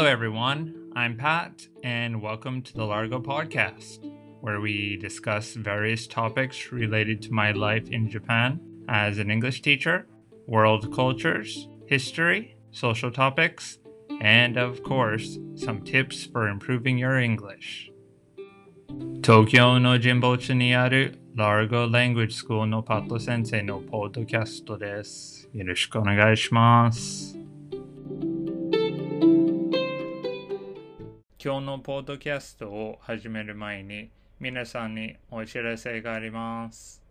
Hello, everyone. I'm Pat, and welcome to the Largo Podcast, where we discuss various topics related to my life in Japan as an English teacher, world cultures, history, social topics, and of course, some tips for improving your English. Tokyo no Jinbocho ni aru Largo Language School no Pato Sensei no podcast です。よろしくお願いします。今日のポッドキャストを始める前に皆さんにお知らせがあります。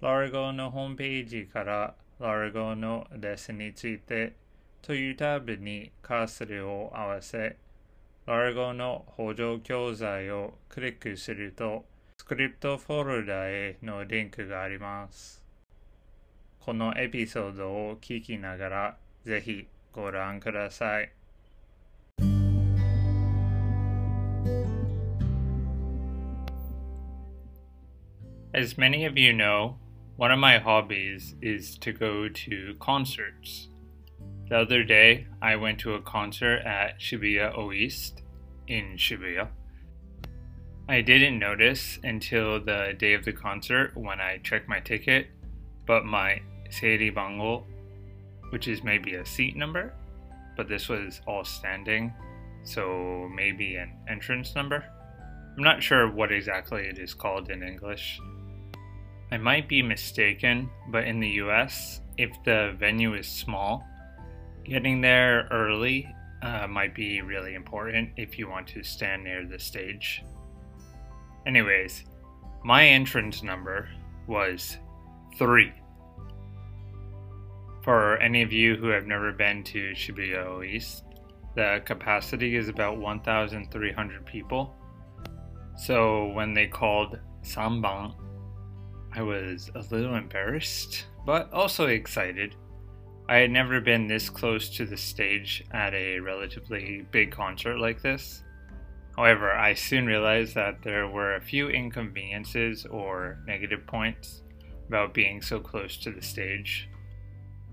Largo のホームページから Largo のレッスンについてというタブにカーソルを合わせ Largo の補助教材をクリックするとスクリプトフォルダへのリンクがあります。このエピソードを聞きながらぜひご覧ください。As many of you know, one of my hobbies is to go to concerts. The other day, I went to a concert at Shibuya O-East in Shibuya. I didn't notice until the day of the concert when I checked my ticket, but my Seiri Bango, which is maybe a seat number, but this was all standing, so maybe an entrance number. I'm not sure what exactly it is called in English. I might be mistaken, but in the US, if the venue is small, getting there early uh, might be really important if you want to stand near the stage. Anyways, my entrance number was 3. For any of you who have never been to Shibuya East, the capacity is about 1,300 people. So when they called Samban, I was a little embarrassed, but also excited. I had never been this close to the stage at a relatively big concert like this. However, I soon realized that there were a few inconveniences or negative points about being so close to the stage.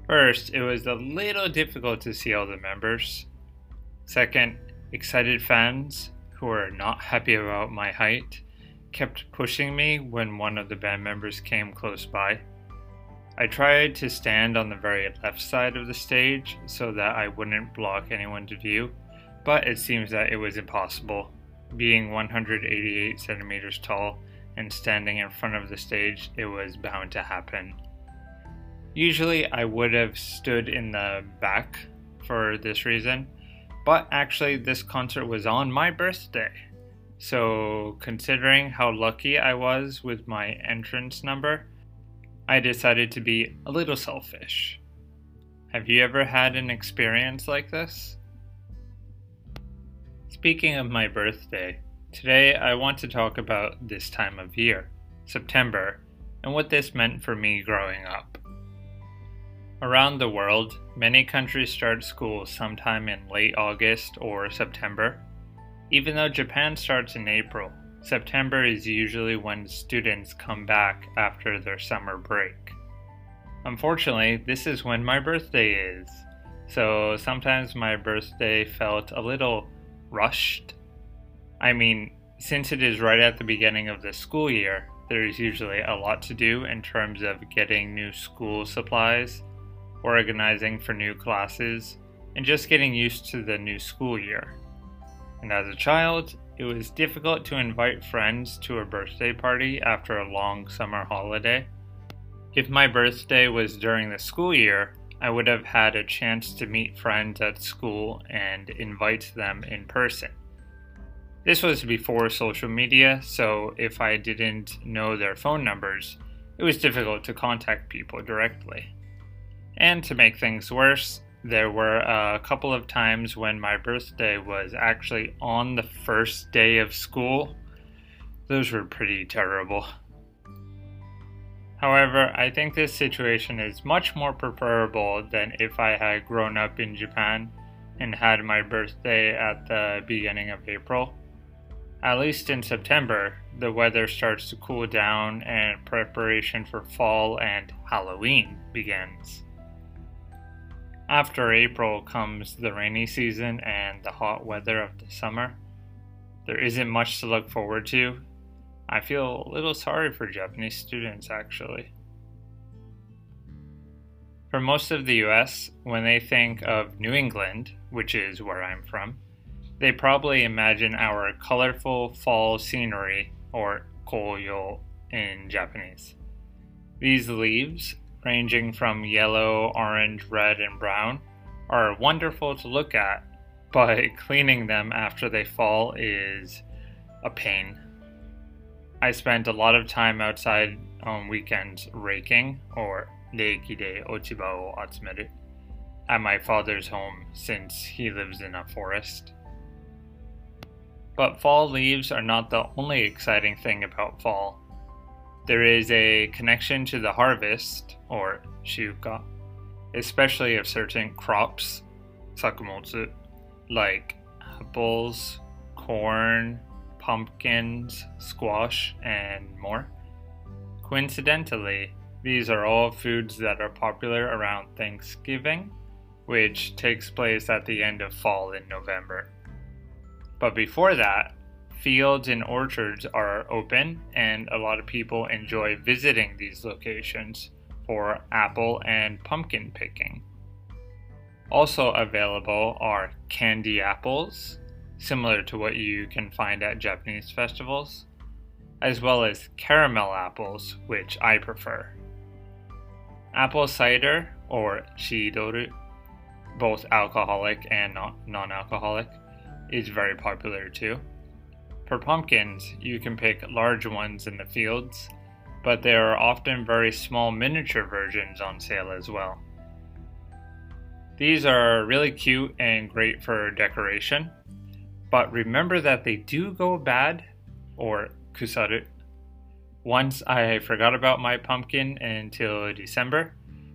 First, it was a little difficult to see all the members. Second, excited fans who were not happy about my height kept pushing me when one of the band members came close by. I tried to stand on the very left side of the stage so that I wouldn't block anyone's view, but it seems that it was impossible. Being 188 centimeters tall and standing in front of the stage, it was bound to happen. Usually, I would have stood in the back for this reason, but actually, this concert was on my birthday. So, considering how lucky I was with my entrance number, I decided to be a little selfish. Have you ever had an experience like this? Speaking of my birthday, today I want to talk about this time of year, September, and what this meant for me growing up. Around the world, many countries start school sometime in late August or September. Even though Japan starts in April, September is usually when students come back after their summer break. Unfortunately, this is when my birthday is, so sometimes my birthday felt a little rushed. I mean, since it is right at the beginning of the school year, there is usually a lot to do in terms of getting new school supplies, organizing for new classes, and just getting used to the new school year. And as a child, it was difficult to invite friends to a birthday party after a long summer holiday. If my birthday was during the school year, I would have had a chance to meet friends at school and invite them in person. This was before social media, so if I didn't know their phone numbers, it was difficult to contact people directly. And to make things worse, there were a couple of times when my birthday was actually on the first day of school. Those were pretty terrible. However, I think this situation is much more preferable than if I had grown up in Japan and had my birthday at the beginning of April. At least in September, the weather starts to cool down and preparation for fall and Halloween begins. After April comes the rainy season and the hot weather of the summer. There isn't much to look forward to. I feel a little sorry for Japanese students actually. For most of the US, when they think of New England, which is where I'm from, they probably imagine our colorful fall scenery, or koyo in Japanese. These leaves, ranging from yellow, orange, red, and brown, are wonderful to look at but cleaning them after they fall is a pain. I spent a lot of time outside on weekends raking, or reiki de ochiba o atsumeru, at my father's home since he lives in a forest. But fall leaves are not the only exciting thing about fall. There is a connection to the harvest, or shuka, especially of certain crops, sakumotsu, like apples, corn, pumpkins, squash, and more. Coincidentally, these are all foods that are popular around Thanksgiving, which takes place at the end of fall in November. But before that, fields and orchards are open, and a lot of people enjoy visiting these locations for apple and pumpkin picking. Also available are candy apples, similar to what you can find at Japanese festivals, as well as caramel apples, which I prefer. Apple cider, or shiidoru, both alcoholic and non alcoholic, is very popular too. For pumpkins, you can pick large ones in the fields, but there are often very small miniature versions on sale as well. These are really cute and great for decoration, but remember that they do go bad, or kusaru. Once I forgot about my pumpkin until December.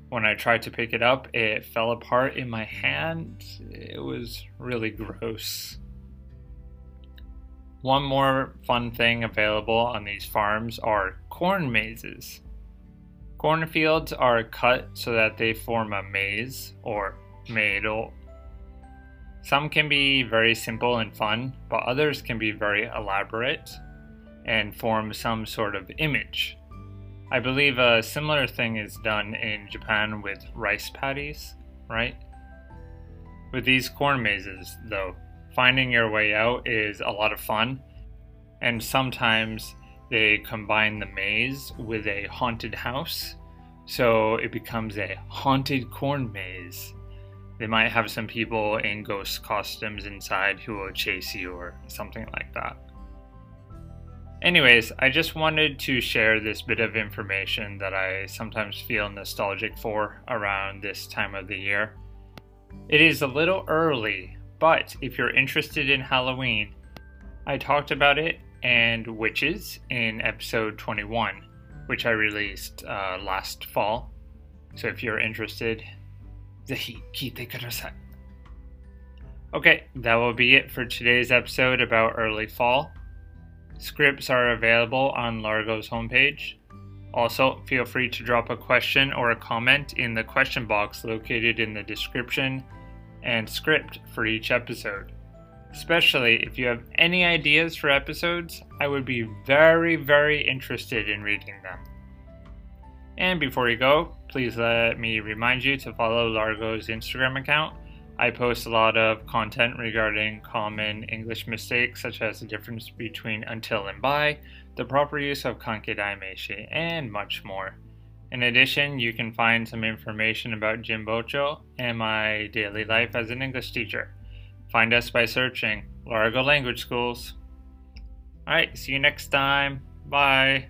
When I tried to pick it up, it fell apart in my hand. It was really gross. One more fun thing available on these farms are corn mazes. Cornfields are cut so that they form a maze, or Meiro. Some can be very simple and fun, but others can be very elaborate and form some sort of image. I believe a similar thing is done in Japan with rice paddies, right? With these corn mazes, though, finding your way out is a lot of fun, and sometimes they combine the maze with a haunted house, so it becomes a haunted corn maze. They might have some people in ghost costumes inside who will chase you or something like that. Anyways, I just wanted to share this bit of information that I sometimes feel nostalgic for around this time of the year. It is a little early, but if you're interested in Halloween, I talked about it and witches in episode 21, which I released uh, last fall. So if you're interested, Okay, that will be it for today's episode about early fall. Scripts are available on Largo's homepage. Also, feel free to drop a question or a comment in the question box located in the description and script for each episode. Especially if you have any ideas for episodes, I would be very, very interested in reading them. And before you go, please let me remind you to follow Largo's Instagram account. I post a lot of content regarding common English mistakes, such as the difference between until and by, the proper use of kankei daimeishi, and much more. In addition, you can find some information about Jinbocho and my daily life as an English teacher. Find us by searching Largo Language Schools. Alright, see you next time. Bye.